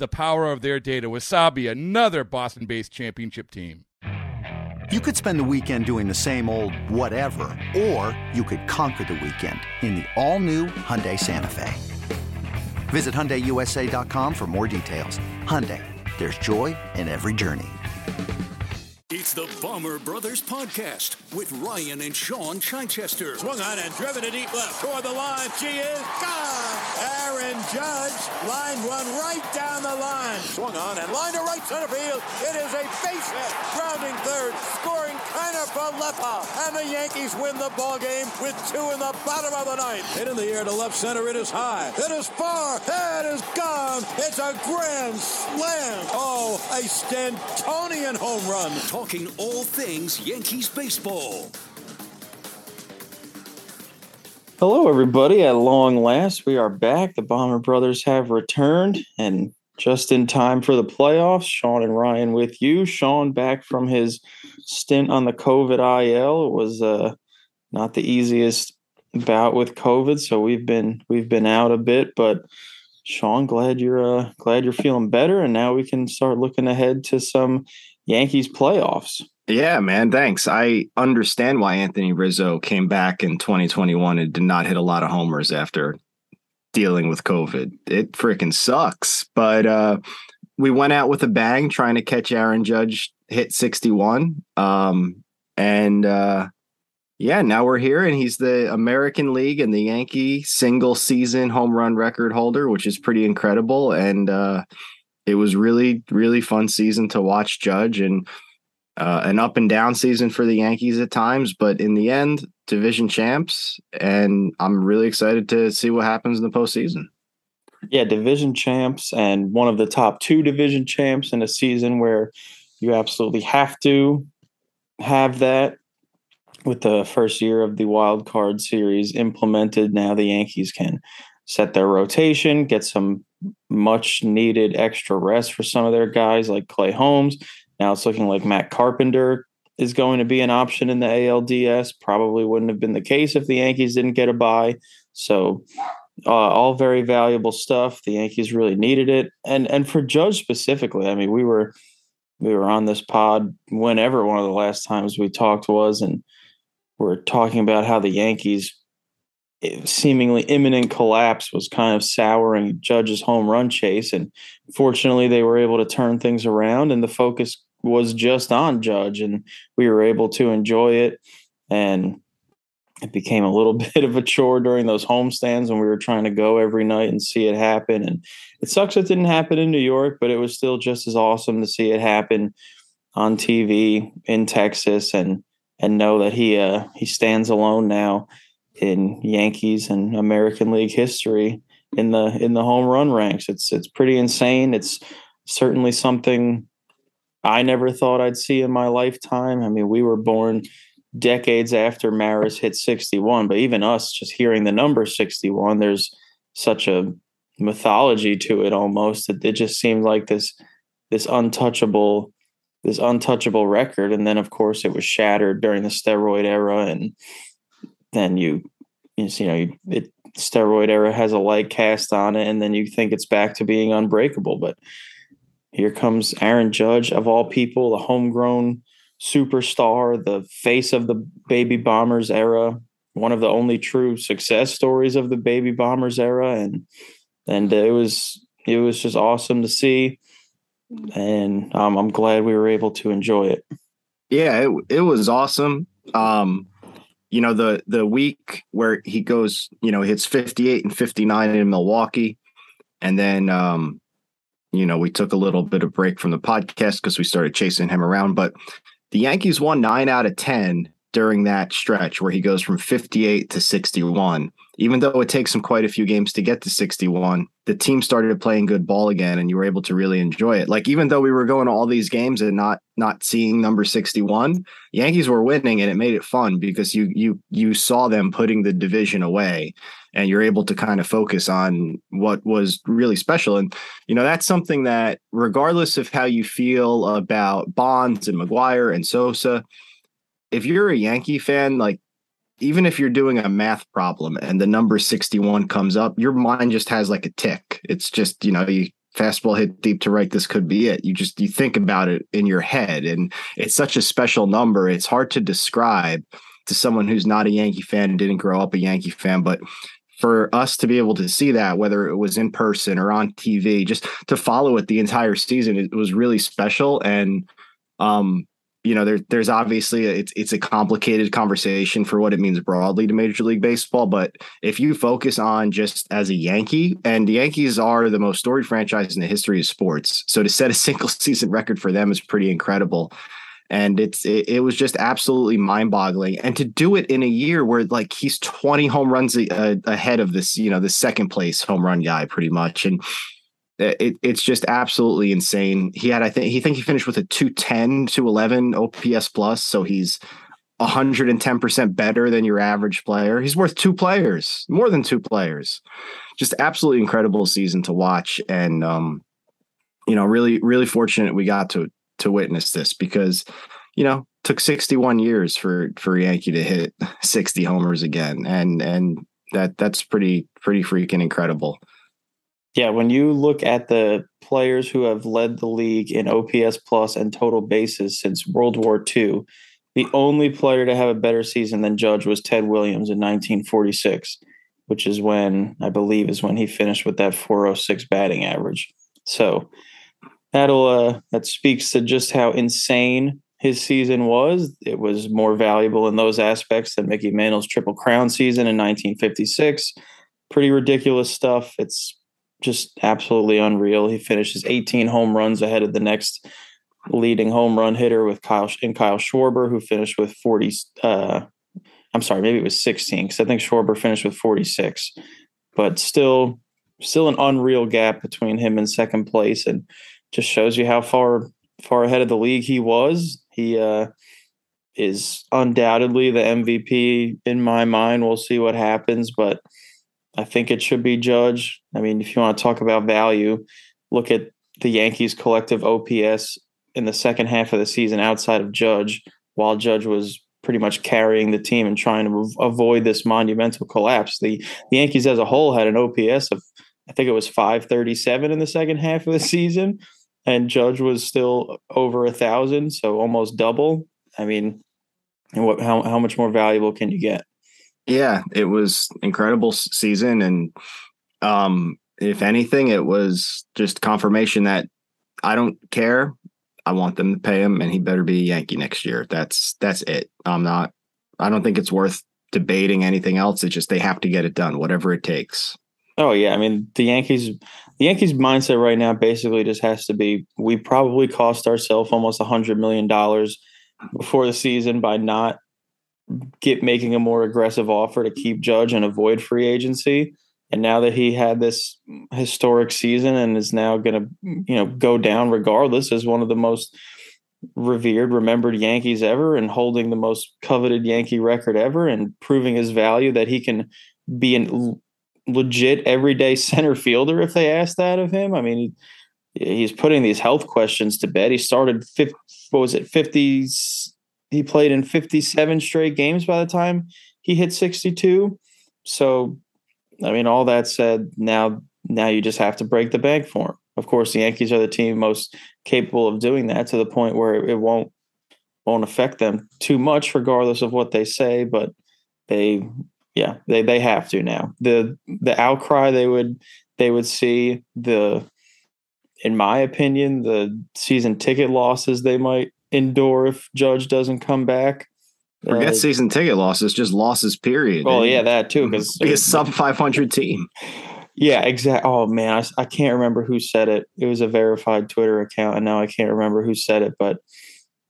the power of their data. Wasabi, another Boston based championship team. You could spend the weekend doing the same old whatever, or you could conquer the weekend in the all new Hyundai Santa Fe. Visit HyundaiUSA.com for more details. Hyundai, there's joy in every journey. It's the Bomber Brothers Podcast with Ryan and Shaun Chichester. Swung on and driven to deep left toward the line. She is gone. Aaron Judge lined one right down the line. Swung on and lined to right center field. It is a base hit. Grounding third. Scoring Kiner Falefa. And the Yankees win the ball game with two in the bottom of the ninth. Hit in the air to left center. It is high. It is far. It is gone. It's a grand slam. Oh, a Stantonian home run. Talking all things Yankees baseball. Hello, everybody. At long last, we are back. The Bomber Brothers have returned and just in time for the playoffs. Shaun and Ryan with you. Shaun back from his stint on the COVID IL. It was uh, not the easiest bout with COVID, so we've been we've been out a bit. But Shaun, glad you're uh, glad you're feeling better, and now we can start looking ahead to some Yankees playoffs. Yeah, man. Thanks. I understand why Anthony Rizzo came back in 2021 and did not hit a lot of homers after dealing with COVID. It freaking sucks. But uh, we went out with a bang trying to catch Aaron Judge hit 61. Um, and uh, yeah, now we're here, and he's the American League and the Yankee single season home run record holder, which is pretty incredible. And uh, it was really, really fun season to watch Judge and uh, an up and down season for the Yankees at times, but in the end, division champs, and I'm really excited to see what happens in the postseason. Yeah, division champs, and one of the top two division champs in a season where you absolutely have to have that. With the first year of the wild card series implemented, now the Yankees can set their rotation, get some much needed extra rest for some of their guys like Clay Holmes now it's looking like Matt Carpenter is going to be an option in the ALDS. Probably wouldn't have been the case if the Yankees didn't get a bye. So uh, all very valuable stuff. The Yankees really needed it, and and for Judge specifically, I mean, we were we were on this pod whenever one of the last times we talked was, and we're talking about how the Yankees eh, seemingly imminent collapse was kind of souring Judge's home run chase, and fortunately they were able to turn things around, and the focus was just on Judge, and we were able to enjoy it. And it became a little bit of a chore during those homestands when we were trying to go every night and see it happen. And it sucks it didn't happen in New York, but it was still just as awesome to see it happen on TV in Texas and and know that he uh, he stands alone now in Yankees and American League history in the in the home run ranks. It's it's pretty insane. It's certainly something I never thought I'd see in my lifetime. I mean, we were born decades after Maris hit 61, but even us just hearing the number 61, there's such a mythology to it almost. that it just seemed like this this untouchable this untouchable record and then of course it was shattered during the steroid era and then you you know you, it steroid era has a light cast on it and then you think it's back to being unbreakable but here comes Aaron Judge, of all people, the homegrown superstar, the face of the Baby Bombers era, one of the only true success stories of the Baby Bombers era, and and it was it was just awesome to see, and um, I'm glad we were able to enjoy it. Yeah, it it was awesome. Um, you know the the week where he goes, you know, hits 58 and 59 in Milwaukee, and then um, you know we took a little bit of break from the podcast because we started chasing him around. But the Yankees won nine out of ten during that stretch where he goes from 58 to 61 even though it takes him quite a few games to get to 61, the team started playing good ball again and you were able to really enjoy it. Like even though we were going to all these games and not not seeing number 61, Yankees were winning and it made it fun because you you you saw them putting the division away and you're able to kind of focus on what was really special and you know that's something that regardless of how you feel about Bonds and McGwire and Sosa, if you're a Yankee fan, like even if you're doing a math problem and the number 61 comes up, your mind just has like a tick. It's just, you know, you fastball hit deep to right, this could be it. You just you think about it in your head. And it's such a special number. It's hard to describe to someone who's not a Yankee fan and didn't grow up a Yankee fan, but for us to be able to see that, whether it was in person or on TV, just to follow it the entire season, it was really special. And um, you know, there, there's obviously a, it's it's a complicated conversation for what it means broadly to Major League Baseball. But if you focus on just as a Yankee, and the Yankees are the most storied franchise in the history of sports, so to set a single season record for them is pretty incredible. And it's it, it was just absolutely mind boggling, and to do it in a year where like he's 20 home runs a, a, ahead of this, you know, the second place home run guy, pretty much, and it, it's just absolutely insane. He had, I think, he think he finished with a 210, 211 OPS plus. So he's 110% better than your average player. He's worth two players, more than two players. Just absolutely incredible season to watch. And, um, you know, really, really fortunate we got to, to witness this because, you know, took 61 years for, for Yankee to hit 60 homers again. And, and that, that's pretty, pretty freaking incredible. Yeah, when you look at the players who have led the league in OPS plus and total bases since World War II, the only player to have a better season than Judge was Ted Williams in 1946, which is when I believe is when he finished with that 406 batting average. So that'll uh, that speaks to just how insane his season was. It was more valuable in those aspects than Mickey Mantle's Triple Crown season in 1956. Pretty ridiculous stuff. It's just absolutely unreal. He finishes 18 home runs ahead of the next leading home run hitter with Kyle and Kyle Schwarber, who finished with 40. Uh, I'm sorry, maybe it was 16 because I think Schwarber finished with 46, but still, still an unreal gap between him and second place, and just shows you how far far ahead of the league he was. He uh, is undoubtedly the MVP in my mind. We'll see what happens, but I think it should be Judge. I mean, if you want to talk about value, look at the Yankees' collective OPS in the second half of the season outside of Judge, while Judge was pretty much carrying the team and trying to avoid this monumental collapse. The, the Yankees as a whole had an OPS of, I think it was 537 in the second half of the season, and Judge was still over a thousand, so almost double. I mean, what how how much more valuable can you get? Yeah, it was incredible season, and um, if anything, it was just confirmation that I don't care. I want them to pay him, and he better be a Yankee next year. That's that's it. I'm not. I don't think it's worth debating anything else. It's just they have to get it done, whatever it takes. Oh yeah, I mean the Yankees. The Yankees' mindset right now basically just has to be: we probably cost ourselves almost a hundred million dollars before the season by not get making a more aggressive offer to keep Judge and avoid free agency. And now that he had this historic season and is now going to, you know, go down regardless as one of the most revered, remembered Yankees ever and holding the most coveted Yankee record ever and proving his value that he can be a legit everyday center fielder if they ask that of him. I mean, he's putting these health questions to bed. He started 50, what was it, 50, he played in 57 straight games by the time he hit 62. So, I mean, all that said, now now you just have to break the bank for him. Of course, the Yankees are the team most capable of doing that to the point where it won't won't affect them too much, regardless of what they say. But they, yeah, they they have to now. the The outcry they would they would see the, in my opinion, the season ticket losses they might endure if Judge doesn't come back. Forget uh, season ticket losses, just losses. Period. Oh yeah, that too. Because be a sub five hundred team. Yeah, exactly. Oh man, I, I can't remember who said it. It was a verified Twitter account, and now I can't remember who said it. But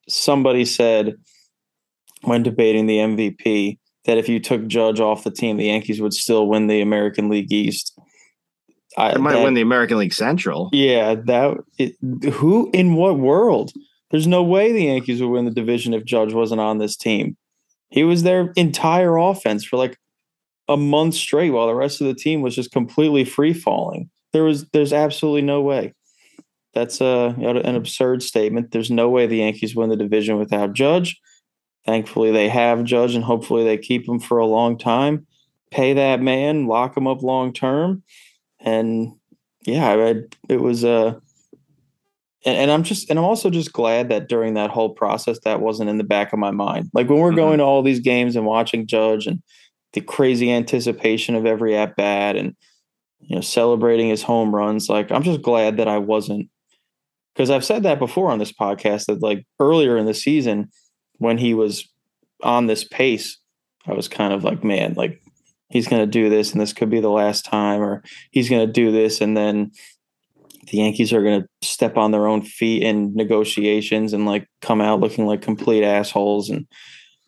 somebody said when debating the MVP that if you took Judge off the team, the Yankees would still win the American League East. I might that, win the American League Central. Yeah, that it, who in what world? There's no way the Yankees would win the division if Judge wasn't on this team. He was their entire offense for like a month straight while the rest of the team was just completely free falling. There was there's absolutely no way. That's a, an absurd statement. There's no way the Yankees win the division without Judge. Thankfully, they have Judge, and hopefully, they keep him for a long time. Pay that man, lock him up long term, and yeah, I, it was a. And, and, I'm just, and I'm also just glad that during that whole process, that wasn't in the back of my mind. Like when we're mm-hmm. going to all these games and watching Judge and the crazy anticipation of every at bat and you know celebrating his home runs, like I'm just glad that I wasn't because I've said that before on this podcast that like earlier in the season when he was on this pace, I was kind of like, man, like he's going to do this and this could be the last time, or he's going to do this and then the Yankees are going to step on their own feet in negotiations and like come out looking like complete assholes. And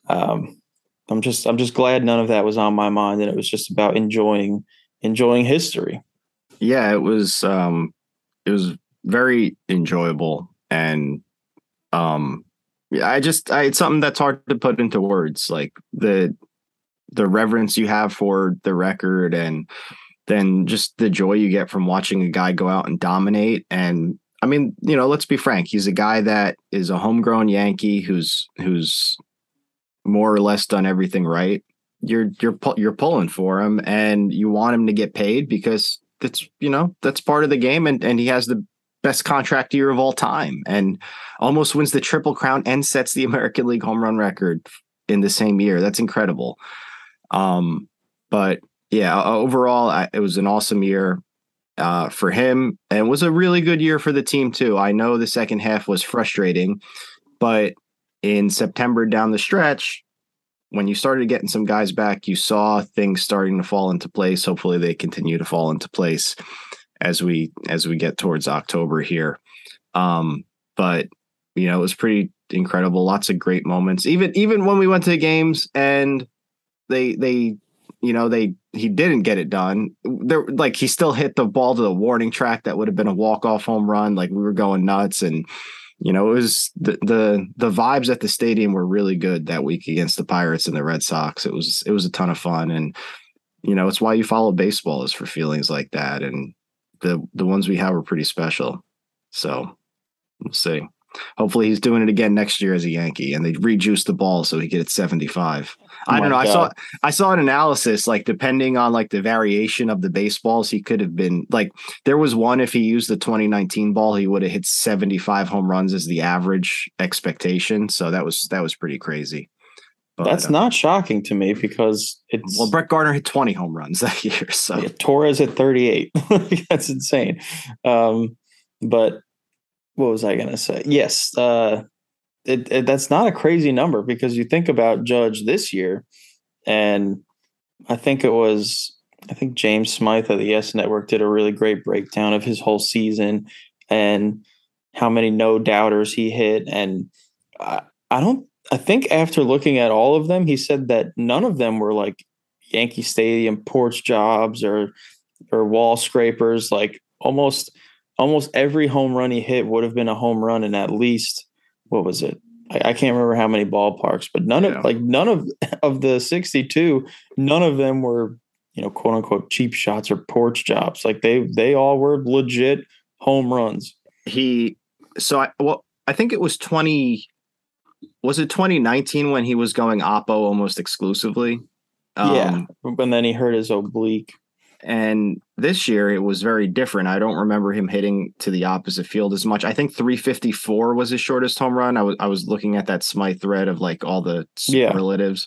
um, I'm just I'm just glad none of that was on my mind and it was just about enjoying enjoying history. Yeah, it was um, it was very enjoyable and um I just I, it's something that's hard to put into words like the the reverence you have for the record and then just the joy you get from watching a guy go out and dominate and I mean, you know, let's be frank, he's a guy that is a homegrown Yankee who's who's more or less done everything right. You're you're you're pulling for him and you want him to get paid because that's you know, that's part of the game and and he has the best contract year of all time and almost wins the triple crown and sets the American League home run record in the same year. That's incredible. Um, but yeah, overall, I, it was an awesome year uh, for him and was a really good year for the team too. I know the second half was frustrating, but in September down the stretch, when you started getting some guys back, you saw things starting to fall into place. Hopefully, they continue to fall into place as we as we get towards October here. Um, but you know, it was pretty incredible. Lots of great moments. Even even when we went to the games and they they you know they he didn't get it done. There like he still hit the ball to the warning track that would have been a walk off home run. Like we were going nuts and you know it was the the the vibes at the stadium were really good that week against the Pirates and the Red Sox. It was it was a ton of fun and you know it's why you follow baseball is for feelings like that and the the ones we have are pretty special. So we'll see. Hopefully he's doing it again next year as a Yankee and they rejuice the ball so he gets 75. Oh I don't know. God. I saw I saw an analysis like depending on like the variation of the baseballs, he could have been like there was one if he used the 2019 ball, he would have hit 75 home runs as the average expectation. So that was that was pretty crazy. But, That's uh, not shocking to me because it's well, Brett Gardner hit 20 home runs that year. So yeah, Torres at 38. That's insane. Um, but what was I going to say? Yes, uh, it, it, that's not a crazy number because you think about Judge this year, and I think it was I think James Smyth of the Yes Network did a really great breakdown of his whole season and how many no doubters he hit, and I, I don't I think after looking at all of them, he said that none of them were like Yankee Stadium porch jobs or or wall scrapers. Like almost almost every home run he hit would have been a home run in at least what was it? I, I can't remember how many ballparks, but none yeah. of like none of of the sixty two, none of them were you know quote unquote cheap shots or porch jobs. Like they they all were legit home runs. He so I well I think it was twenty was it 2019 when he was going oppo almost exclusively? Um, yeah, and then he hurt his oblique. And this year it was very different. I don't remember him hitting to the opposite field as much. I think 354 was his shortest home run. I was I was looking at that Smyth thread of like all the superlatives.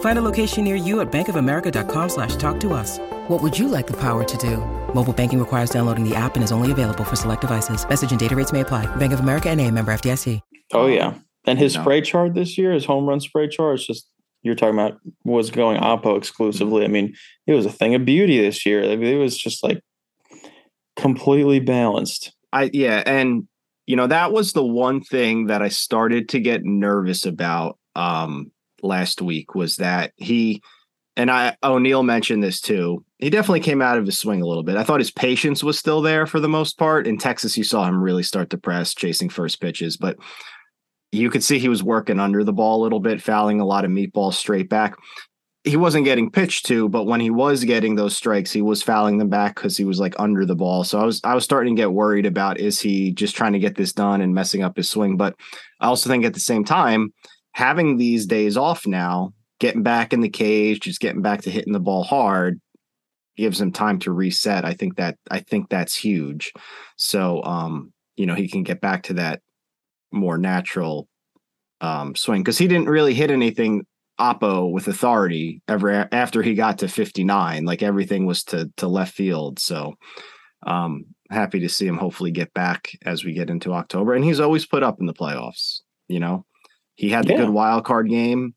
Find a location near you at bankofamerica.com slash talk to us. What would you like the power to do? Mobile banking requires downloading the app and is only available for select devices. Message and data rates may apply. Bank of America and a member FDIC. Oh yeah. And his No. spray chart this year, his home run spray chart, is just you're talking about was going Oppo exclusively. I mean, it was a thing of beauty this year. It was just like completely balanced. I yeah, and you know that was the one thing that I started to get nervous about um last week was that he and I O'Neill mentioned this too. He definitely came out of his swing a little bit. I thought his patience was still there for the most part. In Texas, you saw him really start to press, chasing first pitches, but you could see he was working under the ball a little bit, fouling a lot of meatballs straight back. He wasn't getting pitched to, but when he was getting those strikes, he was fouling them back because he was like under the ball. So I was I was starting to get worried about is he just trying to get this done and messing up his swing? But I also think at the same time, having these days off now, getting back in the cage, just getting back to hitting the ball hard, gives him time to reset. I think that I think that's huge. So um, you know, he can get back to that more natural um swing because he didn't really hit anything oppo with authority ever after he got to 59 like everything was to to left field so um happy to see him hopefully get back as we get into october and he's always put up in the playoffs you know he had the Yeah. good wild card game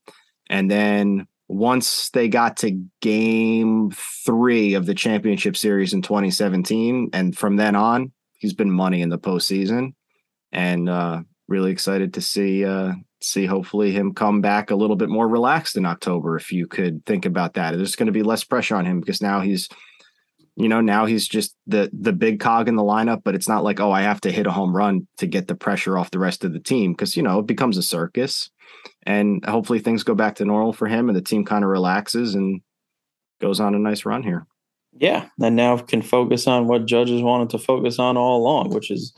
and then once they got to game three of the championship series in 2017 and from then on he's been money in the postseason and uh really excited to see uh see hopefully him come back a little bit more relaxed in October if you could think about that. There's going to be less pressure on him because now he's you know, now he's just the the big cog in the lineup, but it's not like, oh, I have to hit a home run to get the pressure off the rest of the team because you know, it becomes a circus. And hopefully things go back to normal for him and the team kind of relaxes and goes on a nice run here. Yeah. And now can focus on what Judge's wanted to focus on all along, which is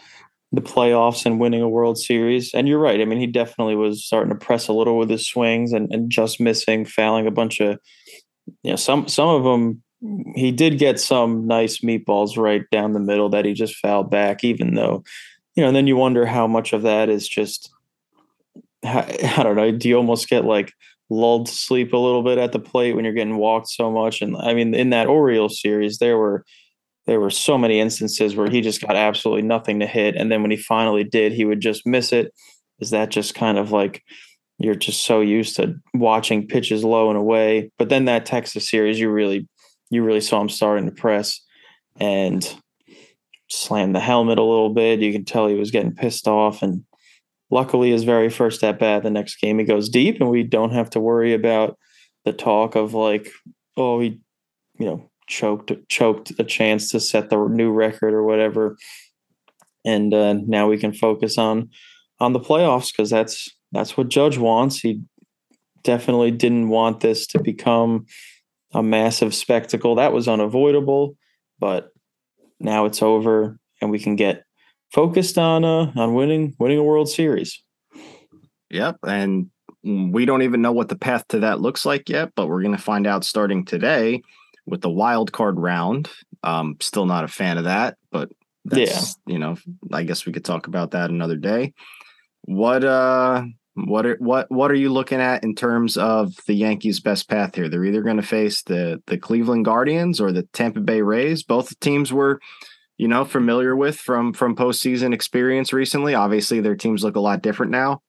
the playoffs and winning a World Series. And you're right. I mean, he definitely was starting to press a little with his swings and, and just missing, fouling a bunch of, you know, some some of them. He did get some nice meatballs right down the middle that he just fouled back, even though, you know. And then you wonder how much of that is just, I, I don't know. Do you almost get like lulled to sleep a little bit at the plate when you're getting walked so much? And I mean, in that Orioles series, there were there were so many instances where he just got absolutely nothing to hit. And then when he finally did, he would just miss it. Is that just kind of like you're just so used to watching pitches low and away? But then that Texas series, you really, you really saw him starting to press and slam the helmet a little bit. You can tell he was getting pissed off. And luckily, his very first at bat, the next game, he goes deep, and we don't have to worry about the talk of like, oh, he, you know, choked choked a chance to set the new record or whatever and uh, now we can focus on on the playoffs because that's that's what Judge wants he definitely didn't want this to become a massive spectacle that was unavoidable but now it's over and we can get focused on uh on winning winning a world series Yep. And we don't even know what the path to that looks like yet, but we're going to find out starting today with the wild card round. Um, still not a fan of that, but that's, you know, I guess we could talk about that another day. What, uh, what are what what are you looking at in terms of the Yankees' best path here? They're either going to face the the Cleveland Guardians or the Tampa Bay Rays. Both teams were, you know, familiar with from from postseason experience recently. Obviously, their teams look a lot different now.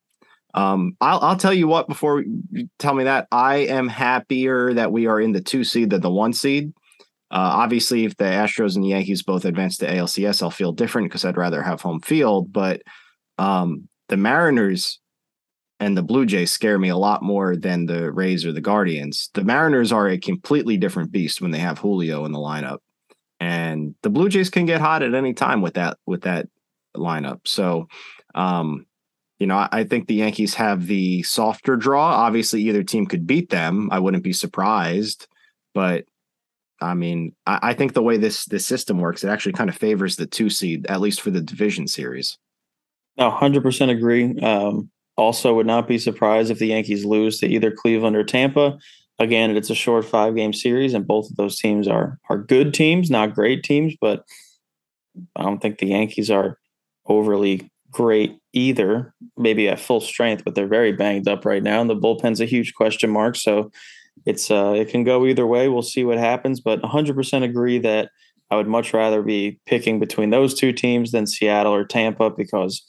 Um, I'll I'll tell you what before you tell me that I am happier that we are in the two seed than the one seed. Uh, obviously, if the Astros and the Yankees both advance to ALCS, I'll feel different because I'd rather have home field. But um, the Mariners and the Blue Jays scare me a lot more than the Rays or the Guardians. The Mariners are a completely different beast when they have Julio in the lineup, and the Blue Jays can get hot at any time with that with that lineup. So, um, you know, I, I think the Yankees have the softer draw. Obviously, either team could beat them. I wouldn't be surprised, but I mean, I, I think the way this this system works, it actually kind of favors the two seed, at least for the division series. No, hundred percent agree. Um, also, would not be surprised if the Yankees lose to either Cleveland or Tampa. Again, it's a short five game series, and both of those teams are are good teams, not great teams. But I don't think the Yankees are overly great either. Maybe at full strength, but they're very banged up right now, and the bullpen's a huge question mark. So it's uh, it can go either way. We'll see what happens, but 100% agree that I would much rather be picking between those two teams than Seattle or Tampa because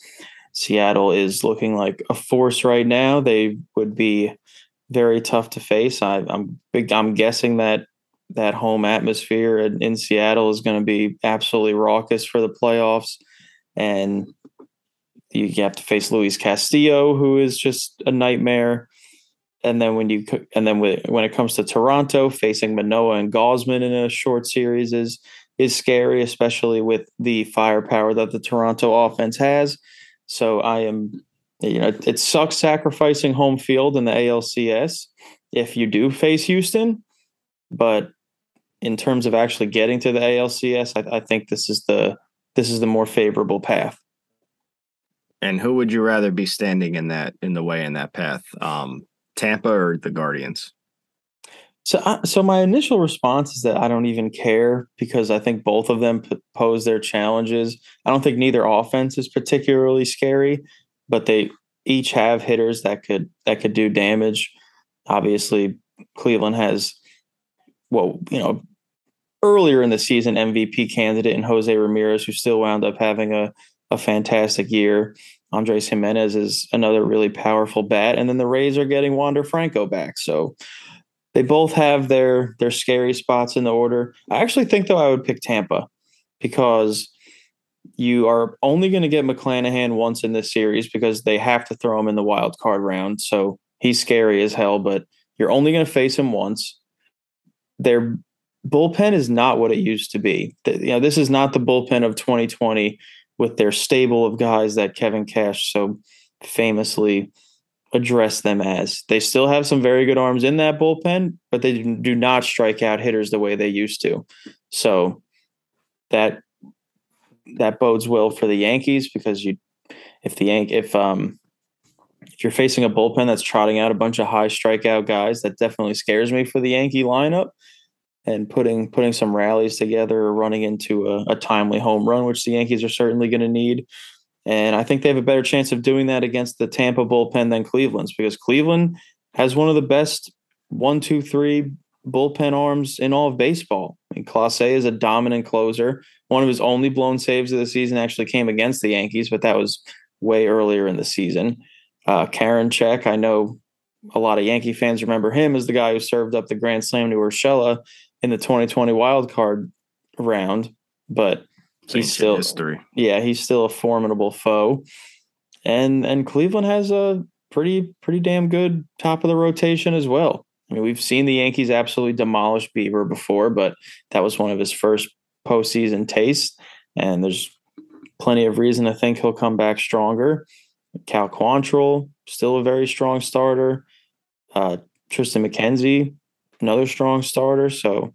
Seattle is looking like a force right now. They would be very tough to face. I, am big. I'm guessing that that home atmosphere in, in Seattle is going to be absolutely raucous for the playoffs, and you have to face Luis Castillo, who is just a nightmare and then when you and then when it comes to Toronto, facing Manoah and Gausman in a short series is is scary, especially with the firepower that the Toronto offense has. So I am, you know, it sucks sacrificing home field in the ALCS if you do face Houston, but in terms of actually getting to the ALCS, I, I think this is the this is the more favorable path. And who would you rather be standing in that in the way in that path? Um, Tampa or the Guardians? So, uh, so my initial response is that I don't even care because I think both of them pose their challenges. I don't think neither offense is particularly scary, but they each have hitters that could that could do damage. Obviously, Cleveland has, well, you know, earlier in the season MVP candidate in Jose Ramirez, who still wound up having a a fantastic year. Andres Gimenez is another really powerful bat, and then the Rays are getting Wander Franco back. So they both have their their scary spots in the order. I actually think though I would pick Tampa because you are only going to get McClanahan once in this series because they have to throw him in the wild card round. So he's scary as hell, but you're only going to face him once. Their bullpen is not what it used to be. You know, this is not the bullpen of 2020 with their stable of guys that Kevin Cash so famously addressed them as. They still have some very good arms in that bullpen, but they do not strike out hitters the way they used to. So that that bodes well for the Yankees because you if the Yank if um if you're facing a bullpen that's trotting out a bunch of high strikeout guys, that definitely scares me for the Yankee lineup and putting putting some rallies together, or running into a, a timely home run, which the Yankees are certainly going to need. And I think they have a better chance of doing that against the Tampa bullpen than Cleveland's because Cleveland has one of the best one, two, three bullpen arms in all of baseball. I mean, Clase is a dominant closer. One of his only blown saves of the season actually came against the Yankees, but that was way earlier in the season. Uh, Karinchak, I know a lot of Yankee fans remember him as the guy who served up the grand slam to Urshela in the 2020 wild card round, but he's still history. Yeah, he's still a formidable foe. And and Cleveland has a pretty pretty damn good top of the rotation as well. I mean, we've seen the Yankees absolutely demolish Bieber before, but that was one of his first postseason tastes, and there's plenty of reason to think he'll come back stronger. Cal Quantrill, still a very strong starter. Uh, Triston McKenzie, another strong starter. So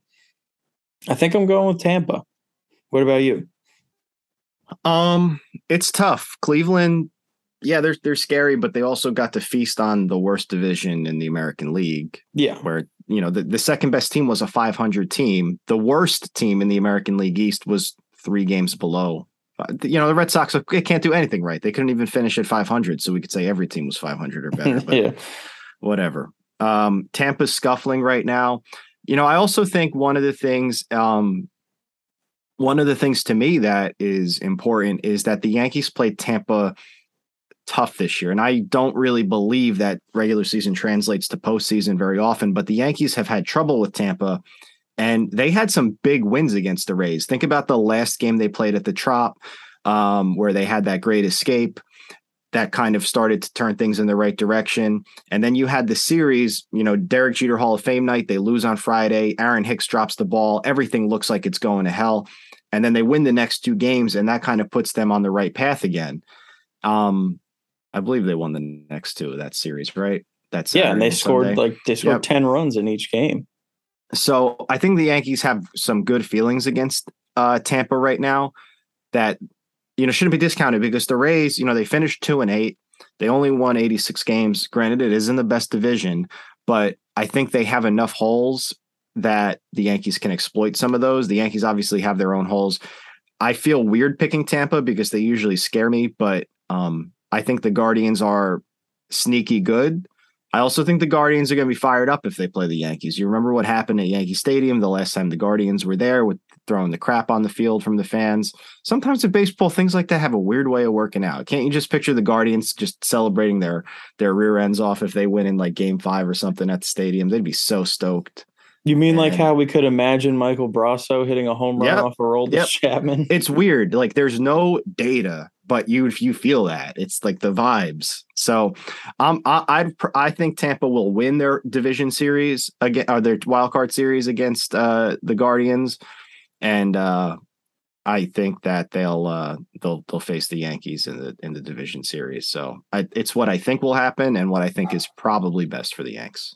I think I'm going with Tampa. What about you? Um, it's tough. Cleveland, yeah, they're they're scary, but they also got to feast on the worst division in the American League. Yeah, where you know the, the second best team was a 500 team. The worst team in the American League East was three games below. Uh, you know the Red Sox they can't do anything right. They couldn't even finish at 500, so we could say every team was 500 or better. But yeah, whatever. Um, Tampa's scuffling right now. You know, I also think one of the things, um, one of the things to me that is important is that the Yankees played Tampa tough this year. And I don't really believe that regular season translates to postseason very often, but the Yankees have had trouble with Tampa And they had some big wins against the Rays. Think about the last game they played at the Trop, um, where they had that great escape that kind of started to turn things in the right direction. And then you had the series, you know, Derek Jeter Hall of Fame night. They lose on Friday. Aaron Hicks drops the ball. Everything looks like it's going to hell. And then they win the next two games, and that kind of puts them on the right path again. Um, I believe they won the next two of that series, right? That's yeah, and they scored Sunday. like they scored yep. 10 runs in each game. So I think the Yankees have some good feelings against uh, Tampa right now that you know shouldn't be discounted because the Rays, you know, they finished two and eight. They only won 86 games. Granted, it is in the best division, but I think they have enough holes that the Yankees can exploit some of those. The Yankees obviously have their own holes. I feel weird picking Tampa because they usually scare me, but um, I think the Guardians are sneaky good. I also think the Guardians are going to be fired up if they play the Yankees. You remember what happened at Yankee Stadium the last time the Guardians were there with throwing the crap on the field from the fans. Sometimes in baseball, things like that have a weird way of working out. Can't you just picture the Guardians just celebrating their their rear ends off if they win in like Game Five or something at the stadium? They'd be so stoked. You mean like how we could imagine Michael Brosseau hitting a home run yep, off of Aroldis yep. Chapman? It's weird. Like there's no data but you you feel that it's like the vibes. So, um, I I'd, I think Tampa will win their division series again, or their wild card series against uh, the Guardians, and uh, I think that they'll uh, they'll they'll face the Yankees in the in the division series. So, I, it's what I think will happen, and what I think is probably best for the Yanks.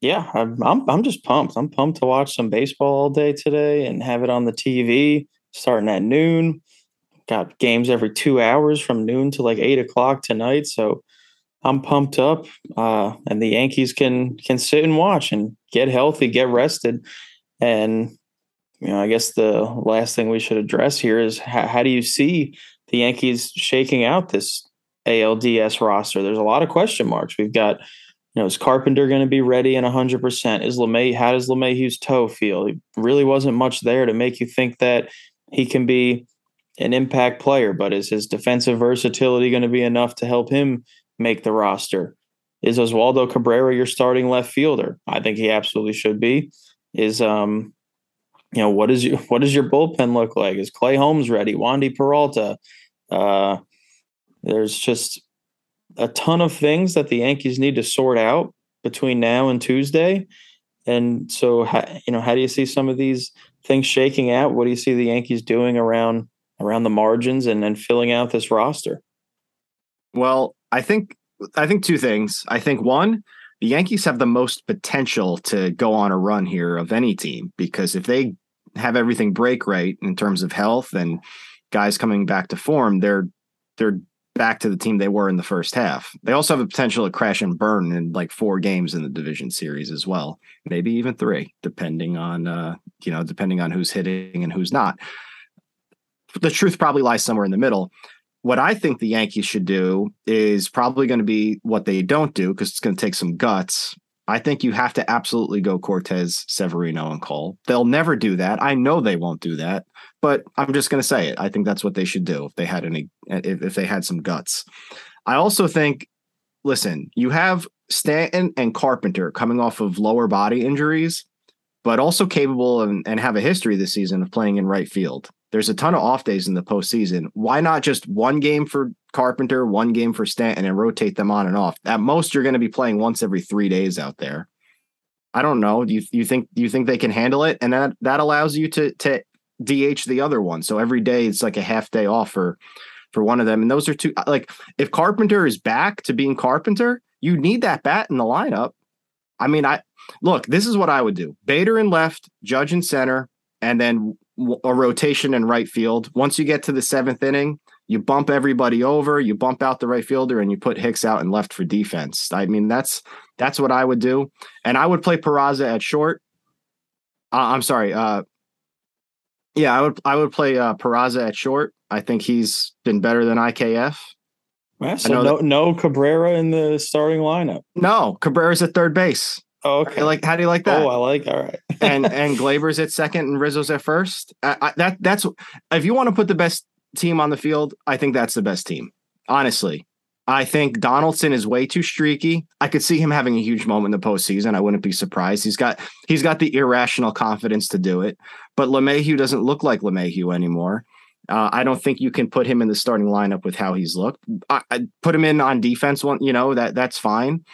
Yeah, I'm, I'm I'm just pumped. I'm pumped to watch some baseball all day today and have it on the TV starting at noon. Got games every two hours from noon to like eight o'clock tonight. So I'm pumped up. Uh, and the Yankees can can sit and watch and get healthy, get rested. And you know, I guess the last thing we should address here is how, how do you see the Yankees shaking out this ALDS roster? There's a lot of question marks. We've got you know, is Carpenter going to be ready and 100%? Is LeMay, how does LeMahieu's toe feel? He really wasn't much there to make you think that he can be an impact player, but is his defensive versatility going to be enough to help him make the roster? Is Oswaldo Cabrera your starting left fielder? I think he absolutely should be. Is um, you know, what is your what does your bullpen look like? Is Clay Holmes ready? Wandy Peralta? Uh, there's just a ton of things that the Yankees need to sort out between now and Tuesday. And so, you know, how do you see some of these things shaking out? What do you see the Yankees doing around around the margins and then filling out this roster? Well, I think I think two things. I think one, the Yankees have the most potential to go on a run here of any team because if they have everything break right in terms of health and guys coming back to form, they're they're back to the team they were in the first half. They also have a potential to crash and burn in like four games in the division series as well, maybe even three, depending on uh, you know, depending on who's hitting and who's not. The truth probably lies somewhere in the middle. What I think the Yankees should do is probably going to be what they don't do because it's going to take some guts. I think you have to absolutely go Cortes, Severino, and Cole. They'll never do that. I know they won't do that but I'm just going to say it. I think that's what they should do if they had any, if, if they had some guts. I also think, listen, you have Stanton and Carpenter coming off of lower body injuries, but also capable of, and have a history this season of playing in right field. There's a ton of off days in the postseason. Why not just one game for Carpenter, one game for Stanton, and rotate them on and off? At most, you're going to be playing once every three days out there. I don't know. Do you you think you think they can handle it? And that that allows you to to DH the other one. So every day it's like a half day off for for one of them. And those are two like if Carpenter is back to being Carpenter, you need that bat in the lineup. I mean, I look, this is what I would do. Bader in left, Judge in center, and then a rotation in right field. Once you get to the seventh inning, you bump everybody over, you bump out the right fielder, and you put Hicks out and left for defense. I mean, that's that's what I would do. And I would play Peraza at short Uh, I'm sorry. Uh, yeah, I would I would play uh, Peraza at short. I think he's been better than IKF. Yeah, so no, that, no Cabrera in the starting lineup. No, Cabrera's at third base. Oh, okay. Like, how do you like that? Oh, I like. All right. and and Gleyber's at second and Rizzo's at first. I, I, that that's if you want to put the best team on the field, I think that's the best team. Honestly, I think Donaldson is way too streaky. I could see him having a huge moment in the postseason. I wouldn't be surprised. He's got he's got the irrational confidence to do it. But LeMahieu doesn't look like LeMahieu anymore. Uh, I don't think you can put him in the starting lineup with how he's looked. I, I put him in on defense. One, you know that that's fine.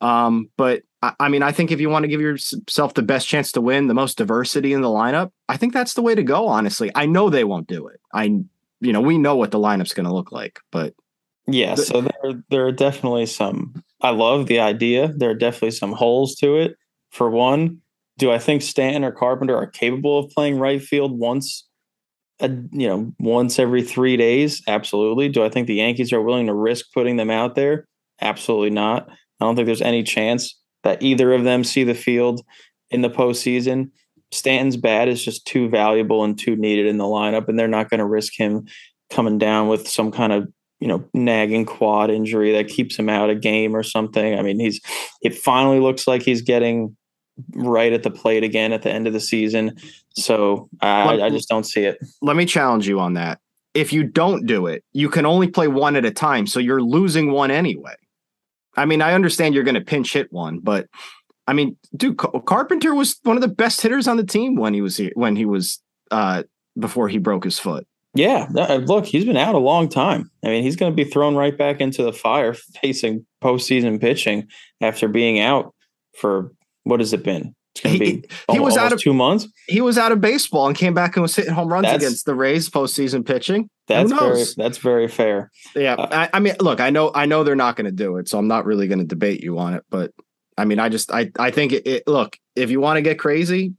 Um, but I, I mean, I think if you want to give yourself the best chance to win, the most diversity in the lineup, I think that's the way to go. Honestly, I know they won't do it. I, you know, we know what the lineup's going to look like, but yeah. So there, there are definitely some. I love the idea. There are definitely some holes to it. For one, do I think Stanton or Carpenter are capable of playing right field once a, you know, once every three days? Absolutely. Do I think the Yankees are willing to risk putting them out there? Absolutely not. I don't think there's any chance that either of them see the field in the postseason. Stanton's bat is just too valuable and too needed in the lineup, and they're not going to risk him coming down with some kind of you know nagging quad injury that keeps him out a game or something. I mean, he's it finally looks like he's getting right at the plate again at the end of the season. So I, I just don't see it. Let me challenge you on that. If you don't do it, you can only play one at a time. So you're losing one anyway. I mean, I understand you're going to pinch hit one, but I mean, dude, Carpenter was one of the best hitters on the team when he was here, when he was uh, before he broke his foot. Yeah, look, he's been out a long time. I mean, he's going to be thrown right back into the fire facing postseason pitching after being out for what has it been? It's going to be he, was out of two months. He was out of baseball and came back and was hitting home runs that's, against the Rays postseason pitching. That's very that's very fair. Yeah, uh, I, I, mean, look, I know I know they're not going to do it, so I'm not really going to debate you on it. But I mean, I just I I think it, it look if you want to get crazy,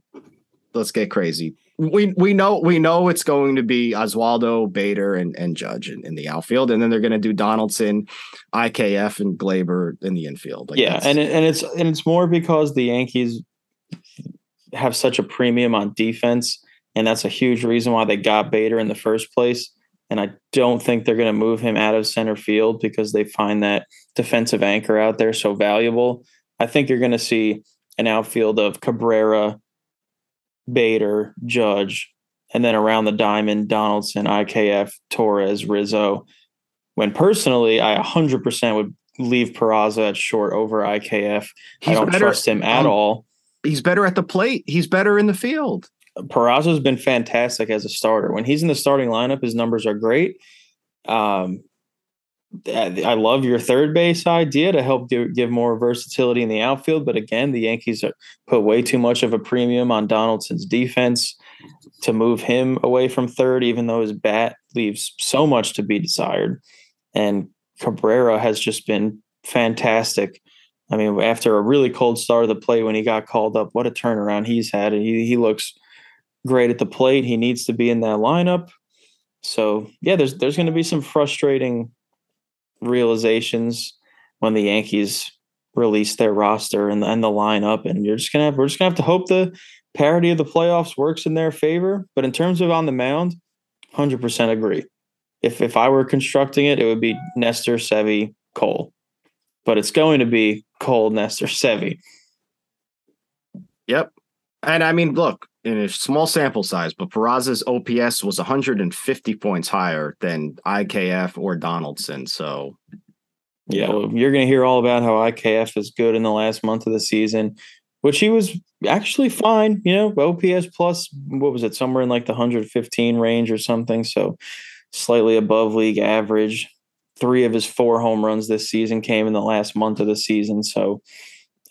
let's get crazy. We we know we know it's going to be Oswaldo, Bader, and and Judge in, in the outfield, and then they're going to do Donaldson, IKF, and Gleyber in the infield. Like yeah, and it, and it's and it's more because the Yankees have such a premium on defense, and that's a huge reason why they got Bader in the first place. And I don't think they're going to move him out of center field because they find that defensive anchor out there so valuable. I think you're going to see an outfield of Cabrera, Bader, Judge, and then around the diamond, Donaldson, IKF, Torres, Rizzo. When personally, I 100% would leave Peraza at short over IKF. He's I don't better, trust him at um, all. He's better at the plate. He's better in the field. Peraza's been fantastic as a starter. When he's in the starting lineup, his numbers are great. Um, I love your third base idea to help give, more versatility in the outfield. But again, the Yankees put way too much of a premium on Donaldson's defense to move him away from third, even though his bat leaves so much to be desired. And Cabrera has just been fantastic. I mean, after a really cold start of the play when he got called up, what a turnaround he's had. He, he looks great at the plate. He needs to be in that lineup. So yeah, there's there's going to be some frustrating realizations when the Yankees release their roster and, and the lineup, and you're just gonna have we're just gonna have to hope the parity of the playoffs works in their favor. But in terms of on the mound, hundred percent agree. If if I were constructing it, it would be Nestor, Sevy, Cole, but it's going to be Cole, Nestor, Sevy. Yep, and I mean, look, in a small sample size, but Peraza's OPS was 150 points higher than IKF or Donaldson. So, yeah, well, you're going to hear all about how IKF is good in the last month of the season, which he was actually fine. You know, OPS plus, what was it, somewhere in like the 115 range or something. So, slightly above league average. Three of his four home runs this season came in the last month of the season. So,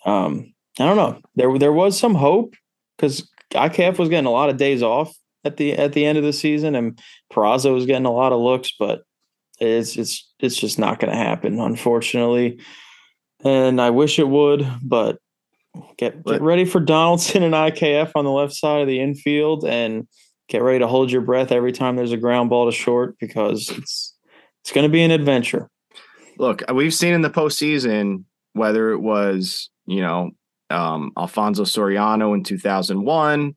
um, I don't know. There, there was some hope because IKF was getting a lot of days off at the at the end of the season, and Peraza was getting a lot of looks, but it's it's it's just not going to happen, unfortunately. And I wish it would, but get get ready for Donaldson and IKF on the left side of the infield, and get ready to hold your breath every time there's a ground ball to short because it's it's going to be an adventure. Look, we've seen in the postseason whether it was you know um, Alfonso Soriano in 2001.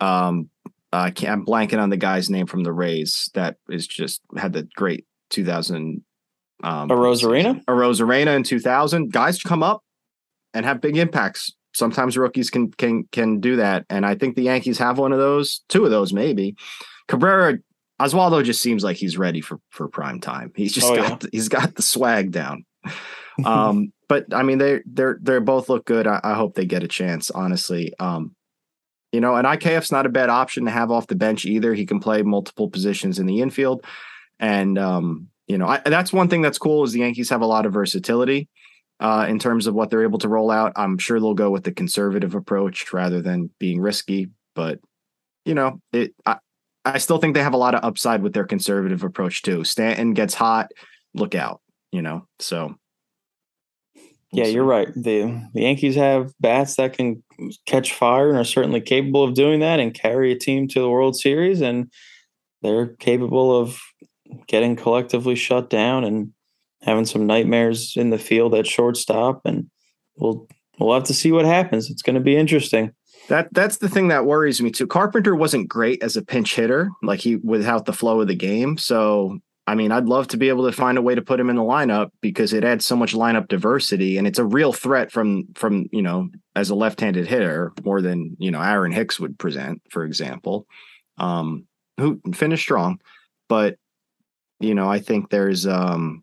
Um, I can't, I'm blanking on the guy's name from the Rays that is just had the great 2000. Um, Arozarena? A Rosarena in 2000. Guys come up and have big impacts. Sometimes rookies can can can do that, and I think the Yankees have one of those, two of those maybe. Cabrera Oswaldo just seems like he's ready for for prime time. He's just Oh, got yeah. he's got the swag down. Um, but I mean they they're they're both look good. I, I hope they get a chance. Honestly, um, you know, and IKF's not a bad option to have off the bench either. He can play multiple positions in the infield, and um, you know I, that's one thing that's cool is the Yankees have a lot of versatility uh, in terms of what they're able to roll out. I'm sure they'll go with the conservative approach rather than being risky, but you know it. I, I still think they have a lot of upside with their conservative approach too. Stanton gets hot, look out, you know. So Yeah, you're right. The the Yankees have bats that can catch fire and are certainly capable of doing that and carry a team to the World Series and they're capable of getting collectively shut down and having some nightmares in the field at shortstop and we'll we'll have to see what happens. It's going to be interesting. That that's the thing that worries me too. Carpenter wasn't great as a pinch hitter, like he without the flow of the game. So I mean, I'd love to be able to find a way to put him in the lineup because it adds so much lineup diversity and it's a real threat from from you know as a left-handed hitter more than you know Aaron Hicks would present, for example, um, who finished strong, but you know I think there's um,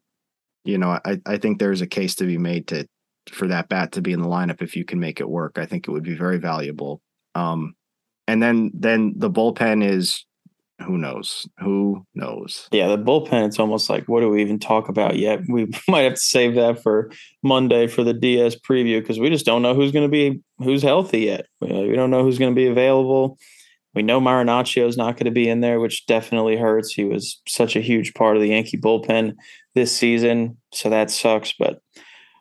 you know I I think there's a case to be made to for that bat to be in the lineup if you can make it work. I think it would be very valuable. Um, and then then the bullpen is who knows who knows. Yeah, the bullpen, it's almost like, what do we even talk about yet? We might have to save that for Monday for the DS preview because we just don't know who's going to be, who's healthy yet. We uh, we don't know who's going to be available. We know Marinaccio is not going to be in there, which definitely hurts. He was such a huge part of the Yankee bullpen this season, so that sucks. But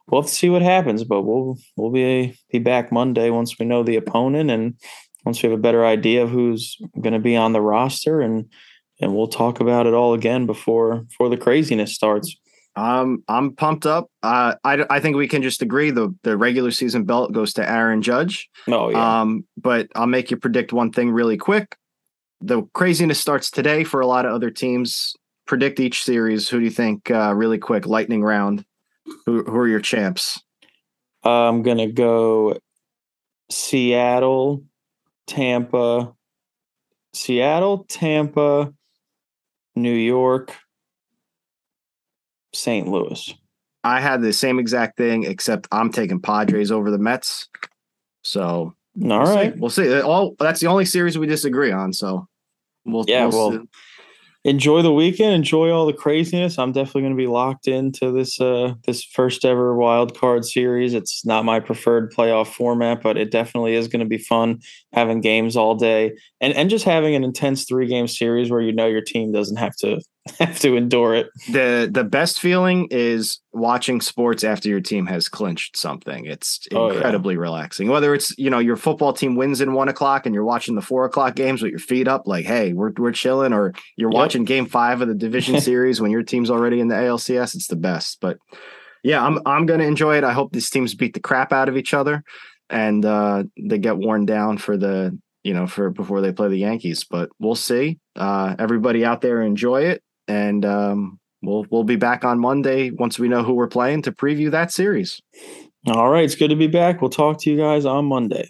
we'll have to see what happens. But we'll we'll be be back Monday once we know the opponent and once we have a better idea of who's going to be on the roster and and we'll talk about it all again before before the craziness starts. Um, I'm pumped up. Uh, I I think we can just agree the the regular season belt goes to Aaron Judge. Oh yeah, Um, but I'll make you predict one thing really quick. The craziness starts today for a lot of other teams. Predict each series. Who do you think? Uh, really quick, lightning round. Who who are your champs? I'm gonna go Seattle, Tampa, Seattle, Tampa, New York, St. Louis. I had the same exact thing, except I'm taking Padres over the Mets. So All we'll right. see. we'll see. All that's the only series we disagree on. So we'll Yeah, we'll well, see. Enjoy the weekend enjoy all the craziness. I'm definitely going to be locked into this uh this first ever wild card series. It's not my preferred playoff format but it definitely is going to be fun having games all day and and just having an intense three game series where you know your team doesn't have to have to endure it the the best feeling is watching sports after your team has clinched something. It's Oh, yeah. incredibly relaxing. Whether it's you know your football team wins in one o'clock and you're watching the four o'clock games with your feet up, like hey, we're we're chilling, or you're Yep. watching Game Five of the division series when your team's already in the ALCS. It's the best. But yeah, I'm I'm gonna enjoy it. I hope these teams beat the crap out of each other and uh, they get worn down for the you know for before they play the Yankees. But we'll see. Uh, everybody out there enjoy it and um, we'll we'll be back on Monday once we know who we're playing to preview that series. all right it's good to be back we'll talk to you guys on monday